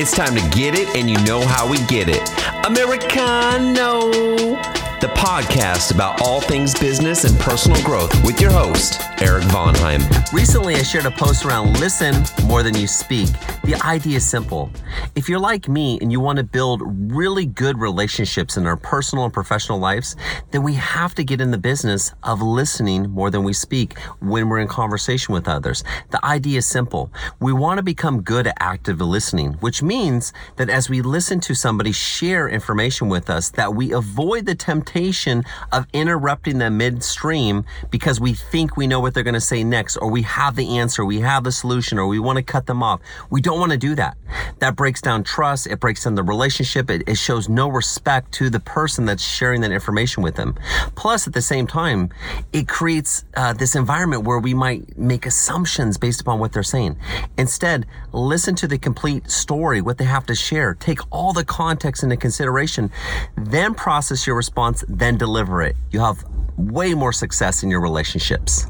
It's time to get it, and you know how we get it. Americano, the podcast about all things business and personal growth with your host, Eric Vonheim. Recently, I shared a post around listen more than you speak. The idea is simple. If you're like me and you want to build really good relationships in our personal and professional lives, then we have to get in the business of listening more than we speak when we're in conversation with others. The idea is simple. We want to become good at active listening, which means that as we listen to somebody share information with us, that we avoid the temptation of interrupting them midstream because we think we know what they're going to say next, or we have the answer, we have the solution, or we want to cut them off. We don't want to do that. That breaks down trust. It breaks down the relationship. It, it shows no respect to the person that's sharing that information with them. Plus, at the same time, it creates uh, this environment where we might make assumptions based upon what they're saying. Instead, listen to the complete story, what they have to share. Take all the context into consideration, then process your response, then deliver it. You have way more success in your relationships.